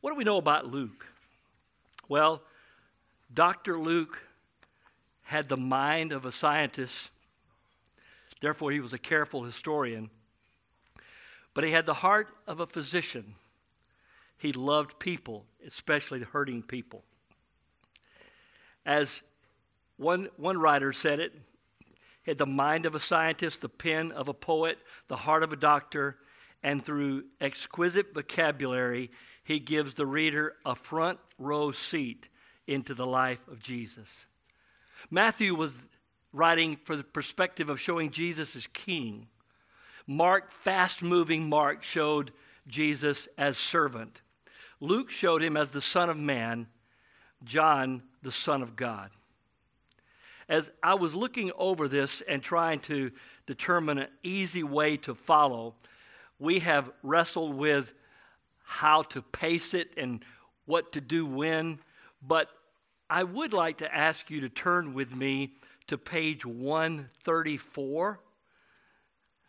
What do we know about Luke? Well, Dr. Luke had the mind of a scientist, therefore, he was a careful historian. But he had the heart of a physician. He loved people, especially hurting people. As one, one writer said it, he had the mind of a scientist, the pen of a poet, the heart of a doctor, and through exquisite vocabulary, he gives the reader a front row seat into the life of Jesus. Matthew was writing for the perspective of showing Jesus as king. Mark, fast moving Mark, showed Jesus as servant. Luke showed him as the Son of Man, John, the Son of God. As I was looking over this and trying to determine an easy way to follow, we have wrestled with how to pace it and what to do when, but I would like to ask you to turn with me to page 134.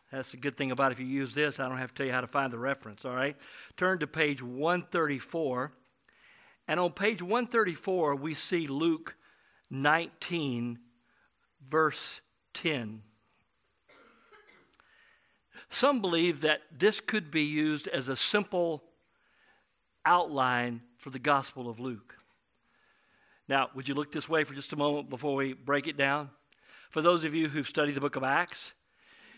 That's the good thing about if you use this, I don't have to tell you how to find the reference, all right? Turn to page 134. And on page 134, we see Luke 19, verse 10. Some believe that this could be used as a simple outline for the Gospel of Luke. Now, would you look this way for just a moment before we break it down? For those of you who've studied the book of Acts,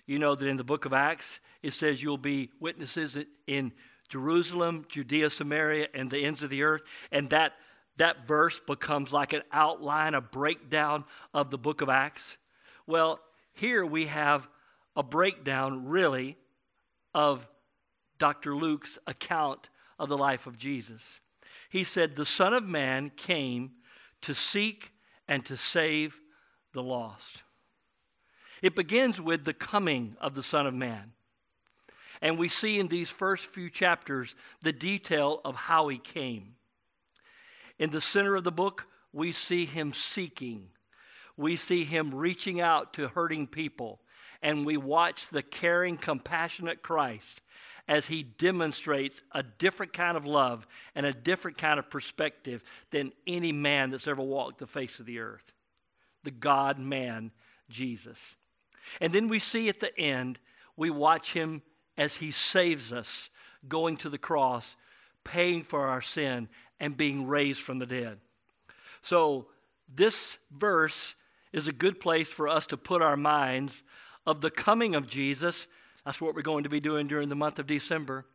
you know that in the book of Acts, it says you'll be witnesses in Jerusalem, Judea, Samaria, and the ends of the earth. And that, that verse becomes like an outline, a breakdown of the book of Acts. Well, here we have a breakdown, really, of Dr. Luke's account of the life of Jesus. He said, The Son of Man came to seek and to save the lost. It begins with the coming of the Son of Man. And we see in these first few chapters the detail of how he came. In the center of the book, we see him seeking. We see him reaching out to hurting people. And we watch the caring, compassionate Christ as he demonstrates a different kind of love and a different kind of perspective than any man that's ever walked the face of the earth the God man, Jesus. And then we see at the end, we watch him as he saves us, going to the cross, paying for our sin, and being raised from the dead. So, this verse is a good place for us to put our minds of the coming of Jesus that's what we're going to be doing during the month of December.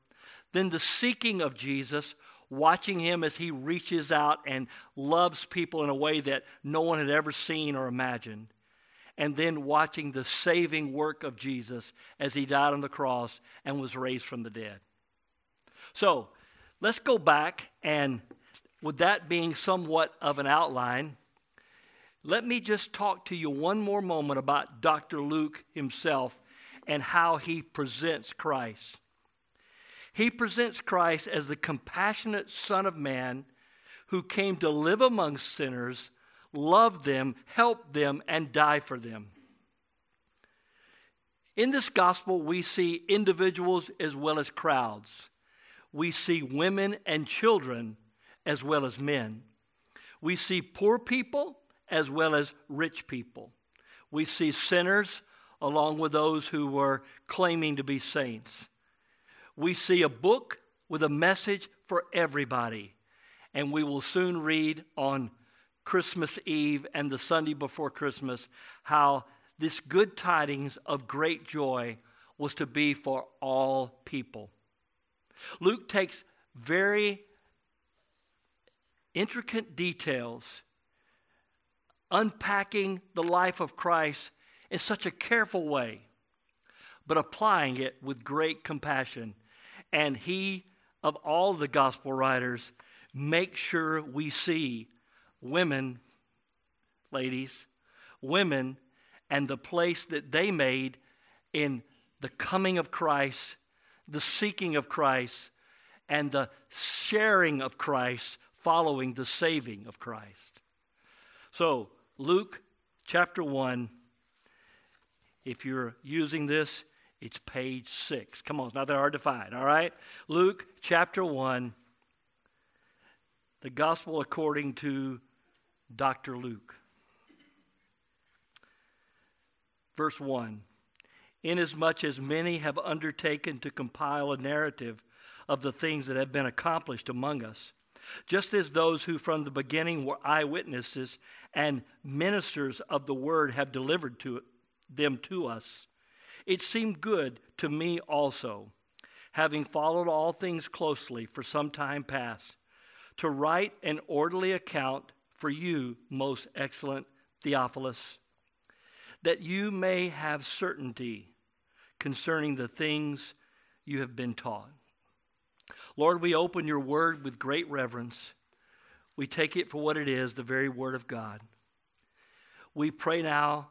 Then the seeking of Jesus, watching him as he reaches out and loves people in a way that no one had ever seen or imagined. And then watching the saving work of Jesus as he died on the cross and was raised from the dead. So let's go back and, with that being somewhat of an outline, let me just talk to you one more moment about Dr. Luke himself and how he presents Christ. He presents Christ as the compassionate Son of Man who came to live among sinners, love them, help them, and die for them. In this gospel, we see individuals as well as crowds. We see women and children as well as men. We see poor people as well as rich people. We see sinners along with those who were claiming to be saints. We see a book with a message for everybody. And we will soon read on Christmas Eve and the Sunday before Christmas how this good tidings of great joy was to be for all people. Luke takes very intricate details, unpacking the life of Christ in such a careful way, but applying it with great compassion. And he, of all the gospel writers, makes sure we see women, ladies, women, and the place that they made in the coming of Christ, the seeking of Christ, and the sharing of Christ following the saving of Christ. So, Luke chapter 1 if you're using this, it's page six. Come on, it's not that hard to find, all right? Luke chapter 1, the gospel according to Dr. Luke. Verse 1 Inasmuch as many have undertaken to compile a narrative of the things that have been accomplished among us, just as those who from the beginning were eyewitnesses and ministers of the word have delivered to them to us, it seemed good to me also, having followed all things closely for some time past, to write an orderly account for you, most excellent Theophilus, that you may have certainty concerning the things you have been taught. Lord, we open your word with great reverence. We take it for what it is, the very word of God. We pray now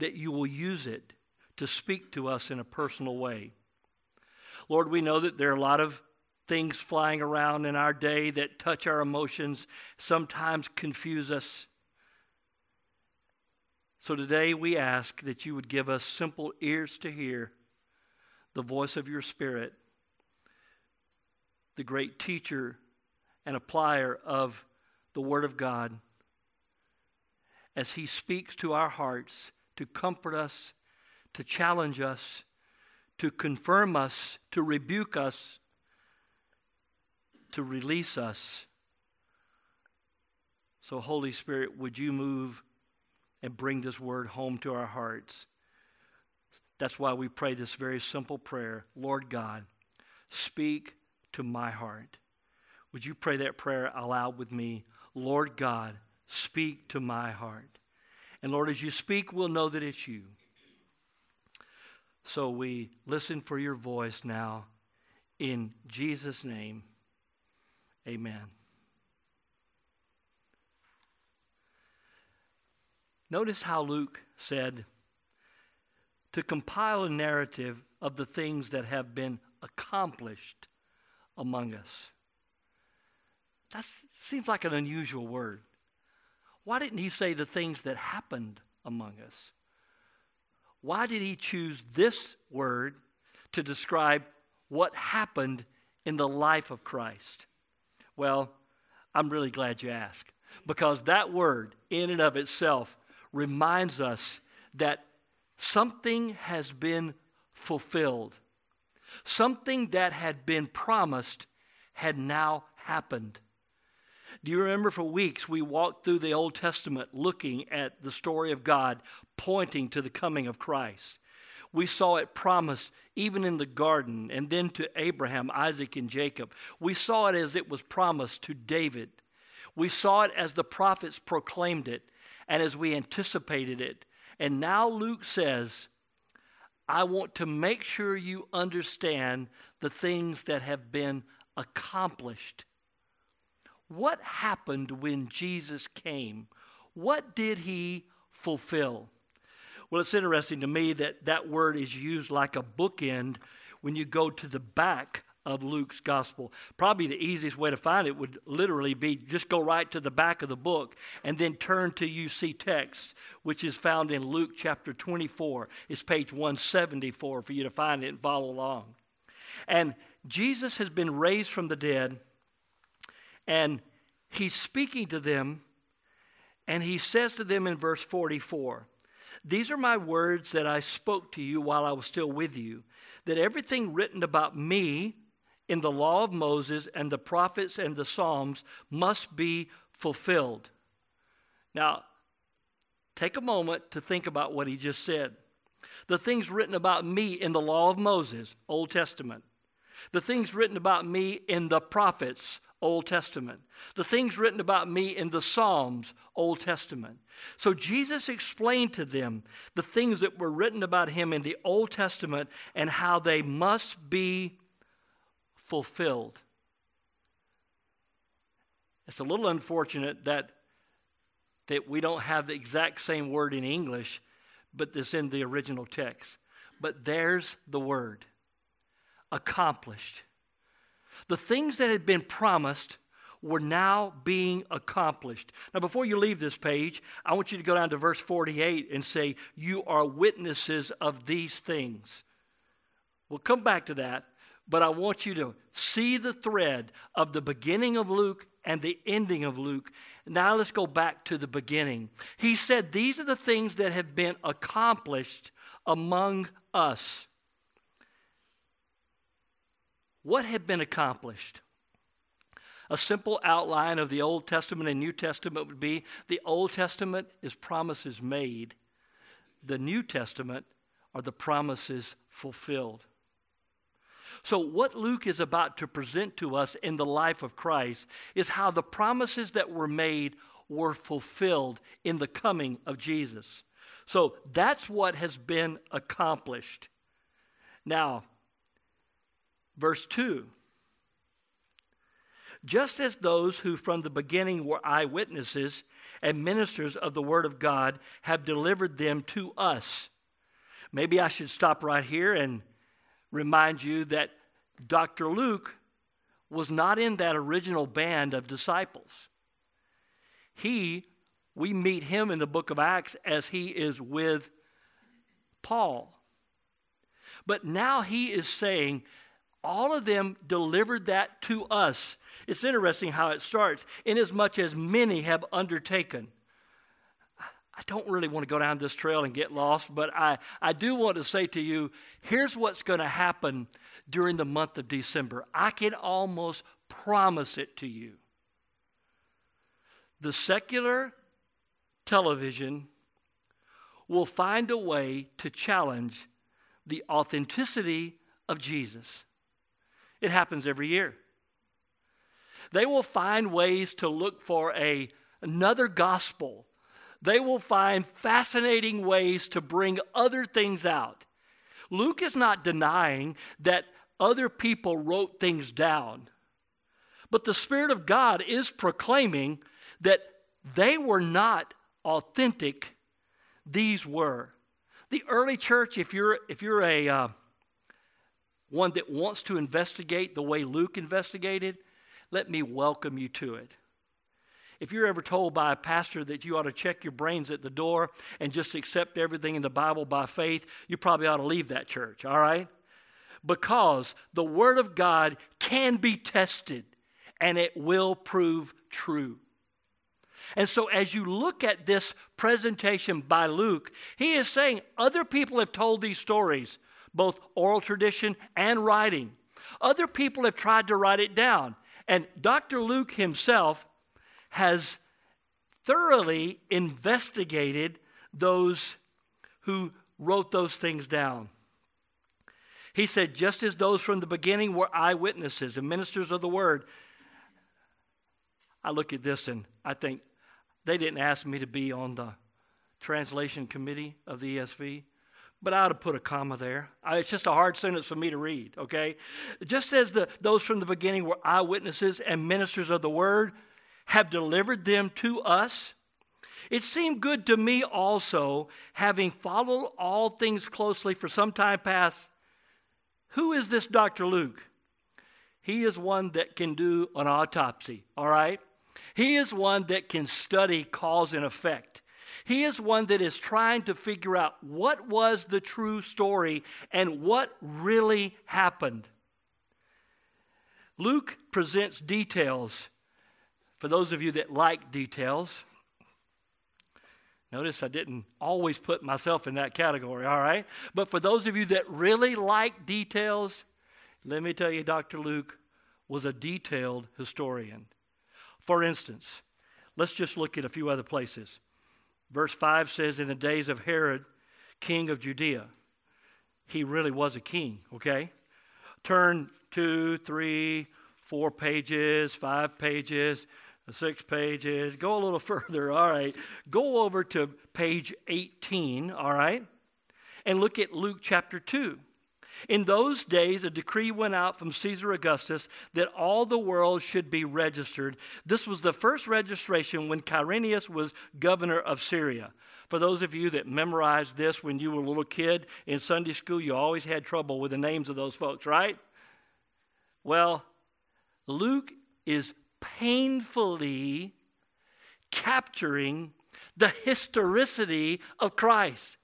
that you will use it to speak to us in a personal way. Lord, we know that there are a lot of things flying around in our day that touch our emotions, sometimes confuse us. So today we ask that you would give us simple ears to hear the voice of your Spirit, the great teacher and applier of the Word of God, as He speaks to our hearts to comfort us to challenge us, to confirm us, to rebuke us, to release us. So, Holy Spirit, would you move and bring this word home to our hearts? That's why we pray this very simple prayer Lord God, speak to my heart. Would you pray that prayer aloud with me? Lord God, speak to my heart. And Lord, as you speak, we'll know that it's you. So we listen for your voice now. In Jesus' name, amen. Notice how Luke said, to compile a narrative of the things that have been accomplished among us. That seems like an unusual word. Why didn't he say the things that happened among us? Why did he choose this word to describe what happened in the life of Christ? Well, I'm really glad you asked because that word, in and of itself, reminds us that something has been fulfilled. Something that had been promised had now happened. Do you remember for weeks we walked through the Old Testament looking at the story of God pointing to the coming of Christ? We saw it promised even in the garden and then to Abraham, Isaac, and Jacob. We saw it as it was promised to David. We saw it as the prophets proclaimed it and as we anticipated it. And now Luke says, I want to make sure you understand the things that have been accomplished what happened when Jesus came? What did he fulfill? Well, it's interesting to me that that word is used like a bookend when you go to the back of Luke's gospel. Probably the easiest way to find it would literally be just go right to the back of the book and then turn to UC text, which is found in Luke chapter 24. It's page 174 for you to find it and follow along. And Jesus has been raised from the dead and he's speaking to them, and he says to them in verse 44 These are my words that I spoke to you while I was still with you, that everything written about me in the law of Moses and the prophets and the Psalms must be fulfilled. Now, take a moment to think about what he just said. The things written about me in the law of Moses, Old Testament. The things written about me in the prophets, Old Testament. The things written about me in the Psalms, Old Testament. So Jesus explained to them the things that were written about him in the Old Testament and how they must be fulfilled. It's a little unfortunate that, that we don't have the exact same word in English, but this in the original text. But there's the word accomplished. The things that had been promised were now being accomplished. Now, before you leave this page, I want you to go down to verse 48 and say, You are witnesses of these things. We'll come back to that. but I want you to see the thread of the beginning of Luke and the ending of Luke. Now let's go back to the beginning. He said, These are the things that have been accomplished among us. What had been accomplished? A simple outline of the Old Testament and New Testament would be the Old Testament is promises made, the New Testament are the promises fulfilled. So, what Luke is about to present to us in the life of Christ is how the promises that were made were fulfilled in the coming of Jesus. So, that's what has been accomplished. Now, verse 2 just as those who from the beginning were eyewitnesses and ministers of the Word of God have delivered them to us. Maybe I should stop right here and remind you that Dr. Luke was not in that original band of disciples. He, we meet him in the book of Acts as he is with Paul. But now he is saying, all of them delivered that to us. It's interesting how it starts. Inasmuch as many have undertaken. I don't really want to go down this trail and get lost, but I, I do want to say to you here's what's going to happen during the month of December. I can almost promise it to you. The secular television will find a way to challenge the authenticity of Jesus. It happens every year. They will find ways to look for a, another gospel they will find fascinating ways to bring other things out. Luke is not denying that other people wrote things down, but the Spirit of God is proclaiming that they were not authentic, these were. The early church, if you're, if you're a uh, one that wants to investigate the way Luke investigated, let me welcome you to it. If you're ever told by a pastor that you ought to check your brains at the door and just accept everything in the Bible by faith, you probably ought to leave that church, all right? Because the Word of God can be tested and it will prove true. And so, as you look at this presentation by Luke, he is saying other people have told these stories, both oral tradition and writing. Other people have tried to write it down. And Dr. Luke himself has thoroughly investigated those who wrote those things down. He said, just as those from the beginning were eyewitnesses and ministers of the word. I look at this and I think they didn't ask me to be on the translation committee of the ESV, but I ought to put a comma there. I, it's just a hard sentence for me to read, okay? Just as the, those from the beginning were eyewitnesses and ministers of the word, have delivered them to us. It seemed good to me also, having followed all things closely for some time past. Who is this Dr. Luke? He is one that can do an autopsy, all right? He is one that can study cause and effect. He is one that is trying to figure out what was the true story and what really happened. Luke presents details for those of you that like details, notice I didn't always put myself in that category, all right? But for those of you that really like details, let me tell you, Dr. Luke was a detailed historian. For instance, let's just look at a few other places. Verse 5 says, In the days of Herod, king of Judea, he really was a king, okay? Turn two, three, four pages, five pages six pages. Go a little further, all right. Go over to page 18, all right, and look at Luke chapter 2. In those days, a decree went out from Caesar Augustus that all the world should be registered. This was the first registration when Quirinius was governor of Syria. For those of you that memorized this when you were a little kid in Sunday school, you always had trouble with the names of those folks, right? Well, Luke is painfully capturing the historicity of Christ.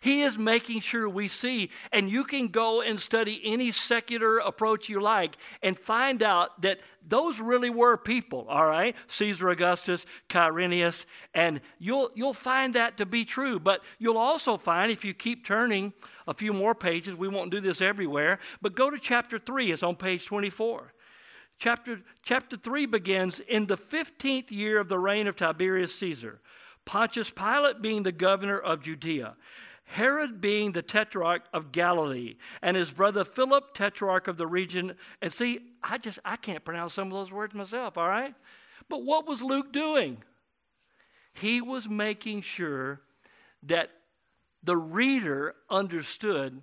He is making sure we see, and you can go and study any secular approach you like and find out that those really were people, all right? Caesar Augustus, Quirinius, and you'll, you'll find that to be true. But you'll also find, if you keep turning a few more pages, we won't do this everywhere, but go to chapter 3, it's on page 24. Chapter, chapter 3 begins in the 15th year of the reign of Tiberius Caesar, Pontius Pilate being the governor of Judea. Herod being the tetrarch of Galilee, and his brother Philip, tetrarch of the region. And see, I just I can't pronounce some of those words myself, all right? But what was Luke doing? He was making sure that the reader understood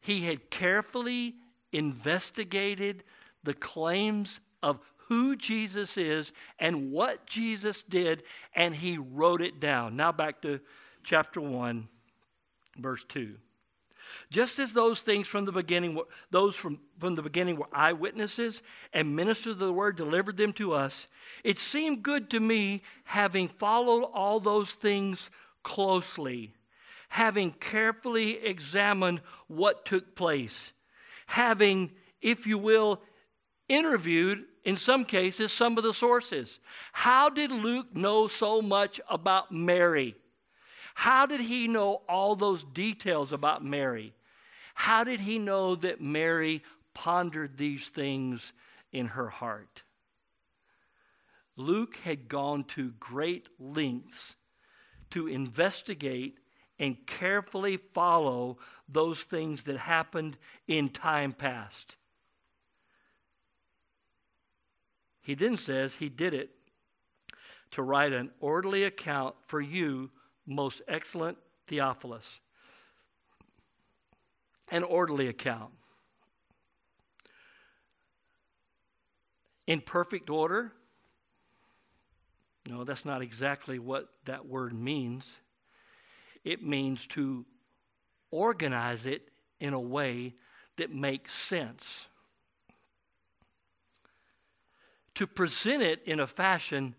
he had carefully investigated the claims of who Jesus is and what Jesus did, and he wrote it down. Now back to chapter 1 verse 2. Just as those things from the beginning, those from, from the beginning were eyewitnesses and ministers of the word delivered them to us, it seemed good to me, having followed all those things closely, having carefully examined what took place, having, if you will, interviewed, in some cases, some of the sources. How did Luke know so much about Mary? How did he know all those details about Mary? How did he know that Mary pondered these things in her heart? Luke had gone to great lengths to investigate and carefully follow those things that happened in time past. He then says he did it to write an orderly account for you most excellent Theophilus. An orderly account. In perfect order? No, that's not exactly what that word means. It means to organize it in a way that makes sense. To present it in a fashion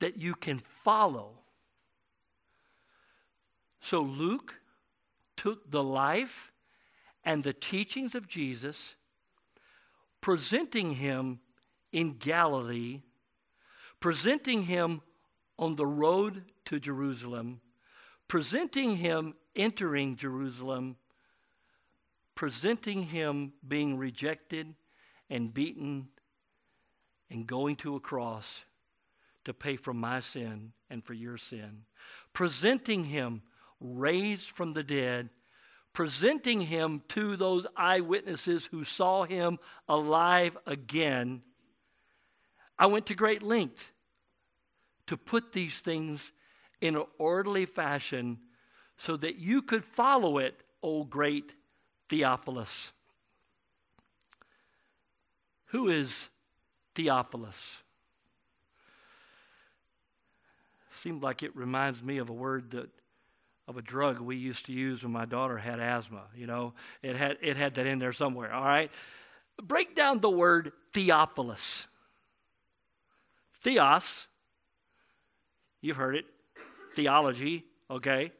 that you can follow. So Luke took the life and the teachings of Jesus, presenting him in Galilee, presenting him on the road to Jerusalem, presenting him entering Jerusalem, presenting him being rejected and beaten and going to a cross to pay for my sin and for your sin, presenting him raised from the dead, presenting him to those eyewitnesses who saw him alive again, I went to great length to put these things in an orderly fashion so that you could follow it, O great Theophilus. Who is Theophilus? Seemed like it reminds me of a word that of a drug we used to use when my daughter had asthma. You know, it had, it had that in there somewhere, all right? Break down the word Theophilus. Theos, you've heard it, theology, okay?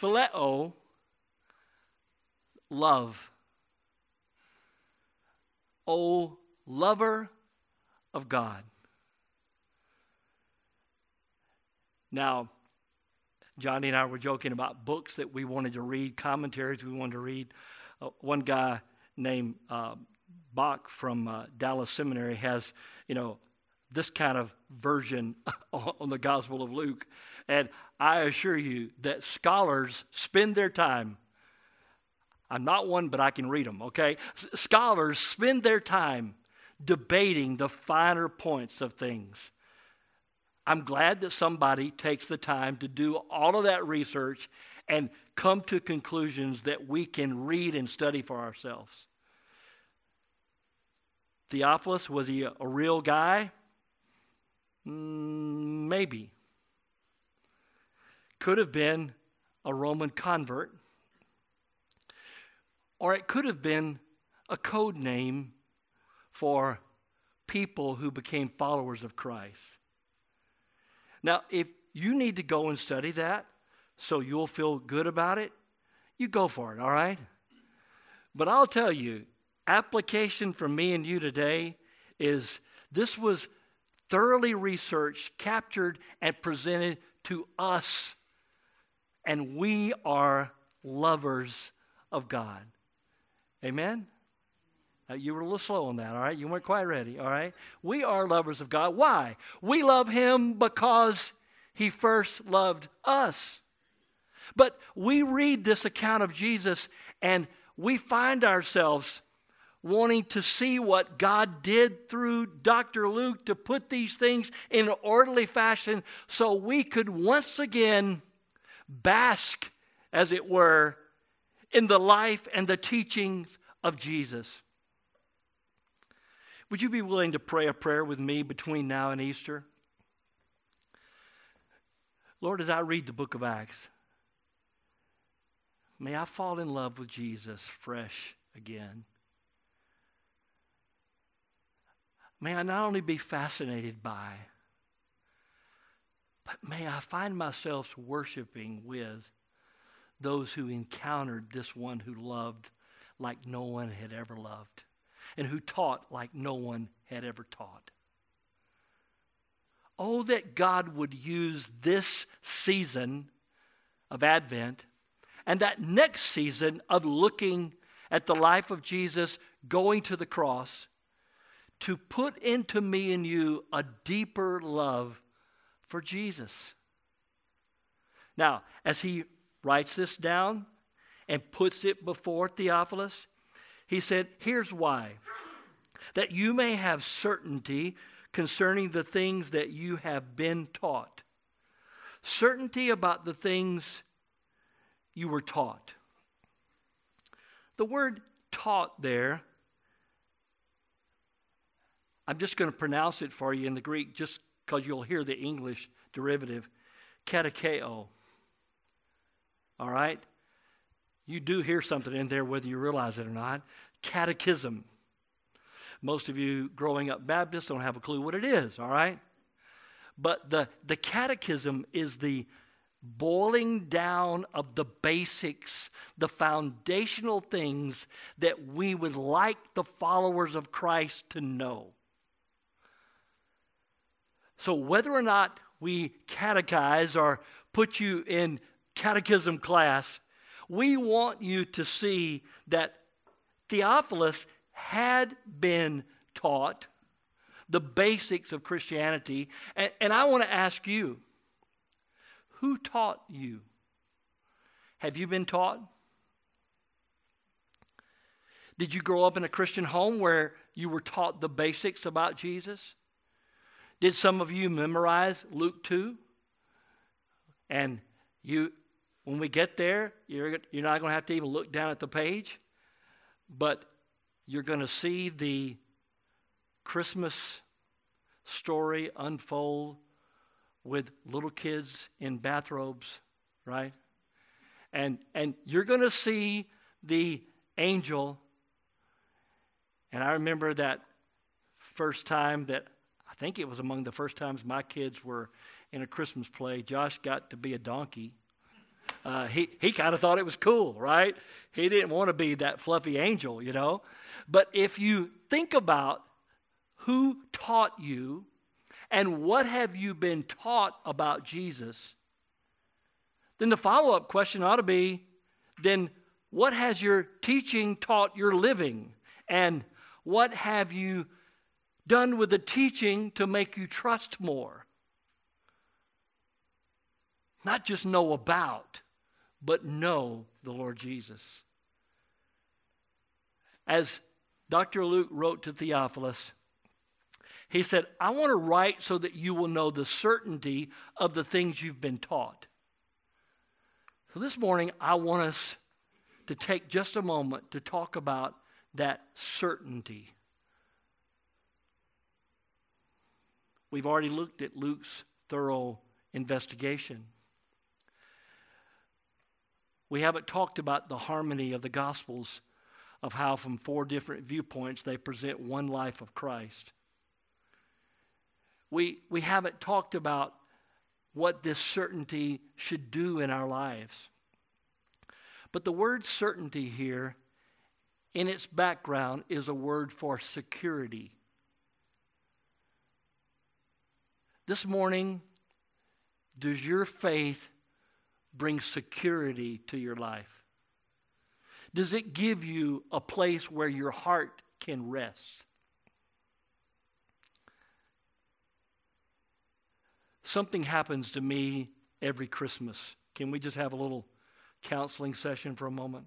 Phileo, love. O lover of God. Now, Johnny and I were joking about books that we wanted to read, commentaries we wanted to read. Uh, one guy named uh, Bock from uh, Dallas Seminary has, you know, this kind of version on the Gospel of Luke. And I assure you that scholars spend their time. I'm not one, but I can read them, okay? S- scholars spend their time debating the finer points of things. I'm glad that somebody takes the time to do all of that research and come to conclusions that we can read and study for ourselves. Theophilus, was he a, a real guy? Mm, maybe. Could have been a Roman convert, or it could have been a code name for people who became followers of Christ. Now, if you need to go and study that, so you'll feel good about it, you go for it, all right? But I'll tell you, application for me and you today is this was thoroughly researched, captured, and presented to us. And we are lovers of God. Amen? Now, you were a little slow on that, all right? You weren't quite ready, all right? We are lovers of God. Why? We love Him because He first loved us. But we read this account of Jesus and we find ourselves wanting to see what God did through Dr. Luke to put these things in an orderly fashion so we could once again bask, as it were, in the life and the teachings of Jesus. Would you be willing to pray a prayer with me between now and Easter? Lord, as I read the book of Acts, may I fall in love with Jesus fresh again. May I not only be fascinated by, but may I find myself worshiping with those who encountered this one who loved like no one had ever loved and who taught like no one had ever taught. Oh, that God would use this season of Advent and that next season of looking at the life of Jesus going to the cross to put into me and you a deeper love for Jesus. Now, as he writes this down and puts it before Theophilus, he said, Here's why that you may have certainty concerning the things that you have been taught. Certainty about the things you were taught. The word taught there I'm just going to pronounce it for you in the Greek just because you'll hear the English derivative. Katecheo. All right? You do hear something in there whether you realize it or not. Catechism. Most of you growing up Baptists don't have a clue what it is, all right? But the, the catechism is the boiling down of the basics, the foundational things that we would like the followers of Christ to know. So, whether or not we catechize or put you in catechism class, we want you to see that Theophilus had been taught the basics of Christianity. And, and I want to ask you who taught you? Have you been taught? Did you grow up in a Christian home where you were taught the basics about Jesus? Did some of you memorize Luke 2? And you, when we get there, you're, you're not going to have to even look down at the page, but you're going to see the Christmas story unfold with little kids in bathrobes, right? And, and you're going to see the angel. And I remember that first time that I think it was among the first times my kids were in a Christmas play. Josh got to be a donkey. Uh, he he kind of thought it was cool, right? He didn't want to be that fluffy angel, you know. But if you think about who taught you and what have you been taught about Jesus, then the follow up question ought to be then what has your teaching taught your living? And what have you done with the teaching to make you trust more. Not just know about, but know the Lord Jesus. As Dr. Luke wrote to Theophilus, he said, I want to write so that you will know the certainty of the things you've been taught. So this morning, I want us to take just a moment to talk about that certainty. We've already looked at Luke's thorough investigation. We haven't talked about the harmony of the Gospels, of how, from four different viewpoints, they present one life of Christ. We, we haven't talked about what this certainty should do in our lives. But the word certainty here, in its background, is a word for security. This morning, does your faith bring security to your life? Does it give you a place where your heart can rest? Something happens to me every Christmas. Can we just have a little counseling session for a moment?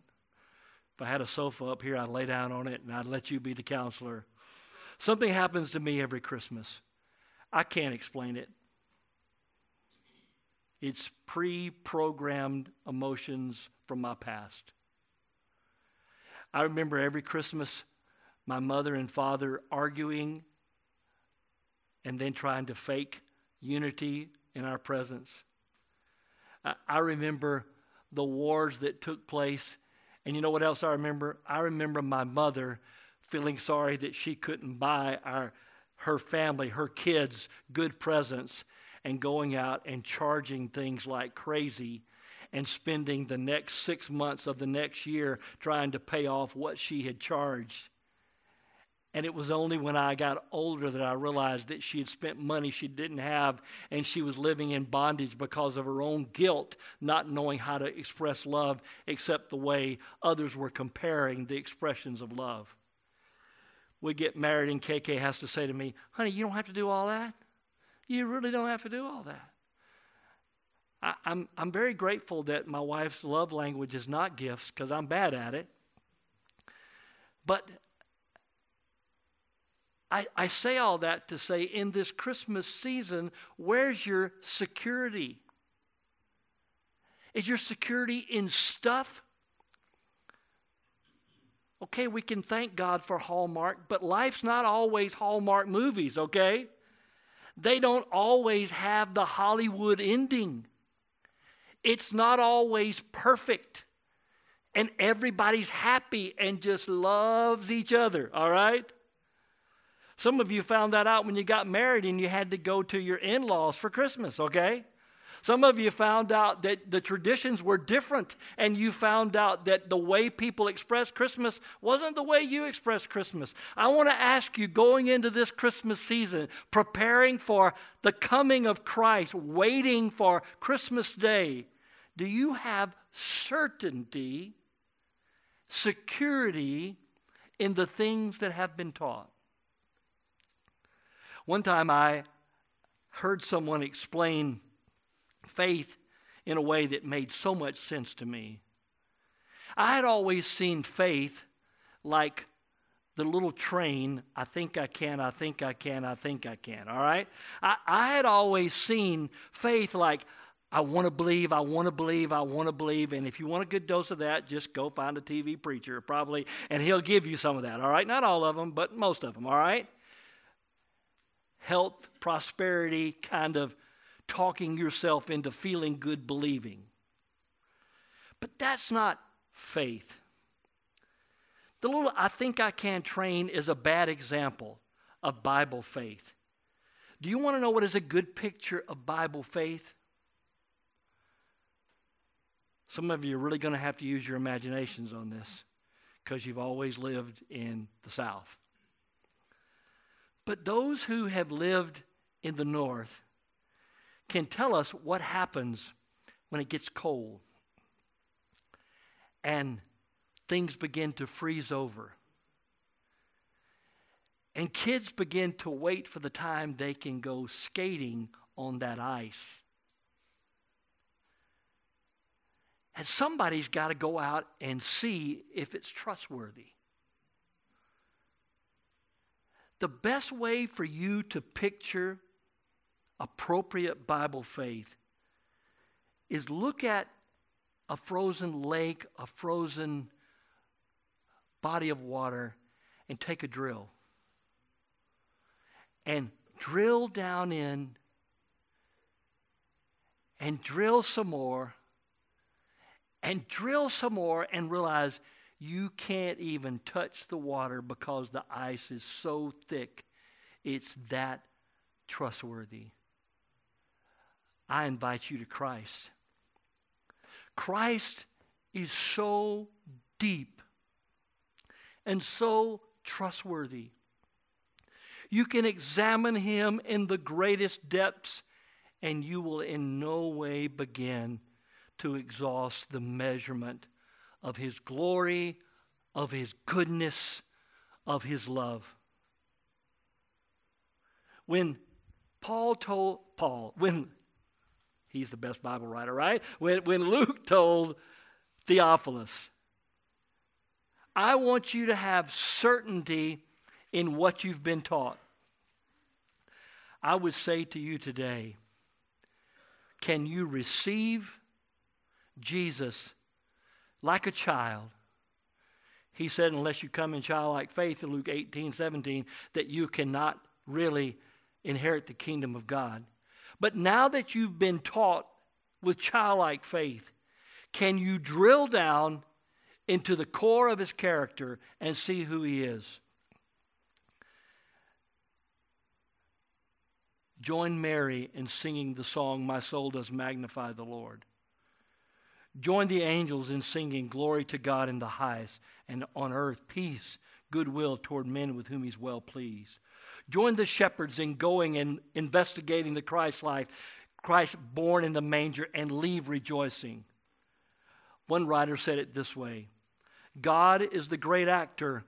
If I had a sofa up here, I'd lay down on it and I'd let you be the counselor. Something happens to me every Christmas. I can't explain it. It's pre programmed emotions from my past. I remember every Christmas my mother and father arguing and then trying to fake unity in our presence. I, remember the wars that took place. And you know what else I remember? I remember my mother feeling sorry that she couldn't buy our, her family, her kids, good presents and going out and charging things like crazy and spending the next six months of the next year trying to pay off what she had charged. And it was only when I got older that I realized that she had spent money she didn't have and she was living in bondage because of her own guilt, not knowing how to express love except the way others were comparing the expressions of love. We get married, and KK has to say to me, Honey, you don't have to do all that. You really don't have to do all that. I, I'm, I'm very grateful that my wife's love language is not gifts because I'm bad at it. But I, I say all that to say in this Christmas season, where's your security? Is your security in stuff? Okay, we can thank God for Hallmark, but life's not always Hallmark movies, okay? They don't always have the Hollywood ending. It's not always perfect. And everybody's happy and just loves each other, all right? Some of you found that out when you got married and you had to go to your in laws for Christmas, okay? Some of you found out that the traditions were different, and you found out that the way people express Christmas wasn't the way you express Christmas. I want to ask you, going into this Christmas season, preparing for the coming of Christ, waiting for Christmas Day, do you have certainty, security in the things that have been taught? One time I heard someone explain faith in a way that made so much sense to me. I had always seen faith like the little train, I think I can, I think I can, I think I can, all right? I, I had always seen faith like, I want to believe, I want to believe, I want to believe. And if you want a good dose of that, just go find a TV preacher, probably, and he'll give you some of that, all right? Not all of them, but most of them, all right? health, prosperity, kind of talking yourself into feeling good believing. But that's not faith. The little I think I can train is a bad example of Bible faith. Do you want to know what is a good picture of Bible faith? Some of you are really going to have to use your imaginations on this because you've always lived in the South. But those who have lived in the north can tell us what happens when it gets cold and things begin to freeze over. And kids begin to wait for the time they can go skating on that ice. And somebody's got to go out and see if it's trustworthy. The best way for you to picture appropriate Bible faith is look at a frozen lake, a frozen body of water, and take a drill. And drill down in and drill some more and drill some more and realize you can't even touch the water because the ice is so thick. It's that trustworthy. I invite you to Christ. Christ is so deep and so trustworthy. You can examine him in the greatest depths, and you will in no way begin to exhaust the measurement of his glory, of his goodness, of his love. When Paul told Paul, when he's the best Bible writer, right? When, when Luke told Theophilus, I want you to have certainty in what you've been taught. I would say to you today, can you receive Jesus like a child? He said, unless you come in childlike faith in Luke 18, 17, that you cannot really inherit the kingdom of God. But now that you've been taught with childlike faith, can you drill down into the core of his character and see who he is? Join Mary in singing the song, My Soul Does Magnify the Lord. Join the angels in singing, Glory to God in the highest, and on earth peace, goodwill toward men with whom he's well pleased. Join the shepherds in going and investigating the Christ life, Christ born in the manger, and leave rejoicing. One writer said it this way God is the great actor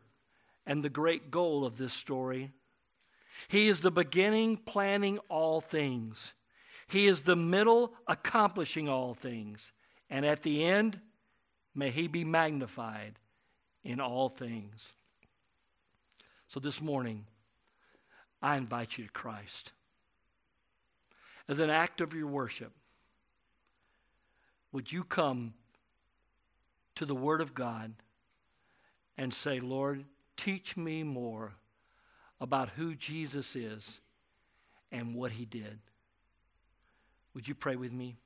and the great goal of this story he is the beginning, planning all things. He is the middle, accomplishing all things. And at the end, may He be magnified in all things. So this morning, I invite you to Christ. As an act of your worship, would you come to the Word of God and say, Lord, teach me more about who Jesus is and what he did. Would you pray with me?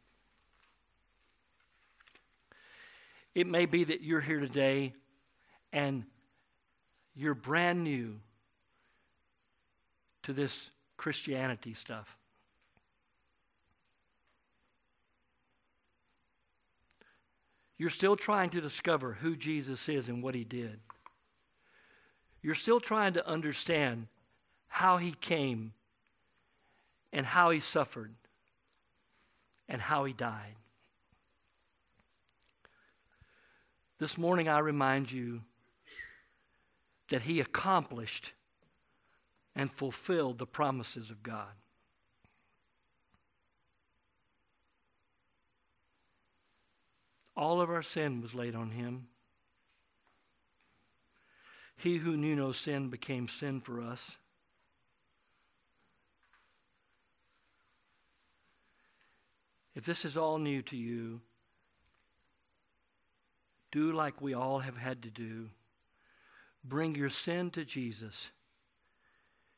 It may be that you're here today and you're brand new to this Christianity stuff. You're still trying to discover who Jesus is and what he did. You're still trying to understand how he came and how he suffered and how he died. This morning, I remind you that he accomplished and fulfilled the promises of God. All of our sin was laid on him. He who knew no sin became sin for us. If this is all new to you, do like we all have had to do. Bring your sin to Jesus.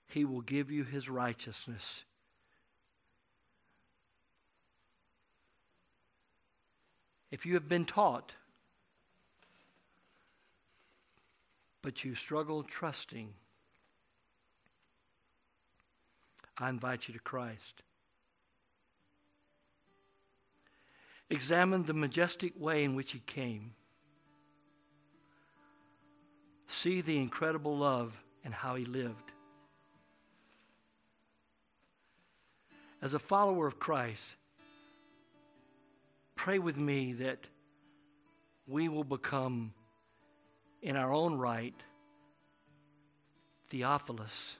He will give you his righteousness. If you have been taught but you struggle trusting, I invite you to Christ. Examine the majestic way in which He came. See the incredible love and how He lived. As a follower of Christ, pray with me that we will become in our own right, Theophilus,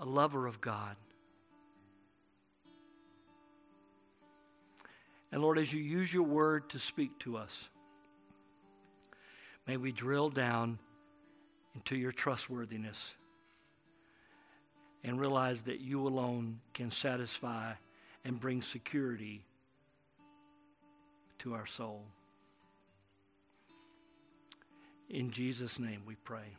a lover of God. And Lord, as you use your word to speak to us, may we drill down into your trustworthiness and realize that you alone can satisfy and bring security to our soul. In Jesus' name we pray.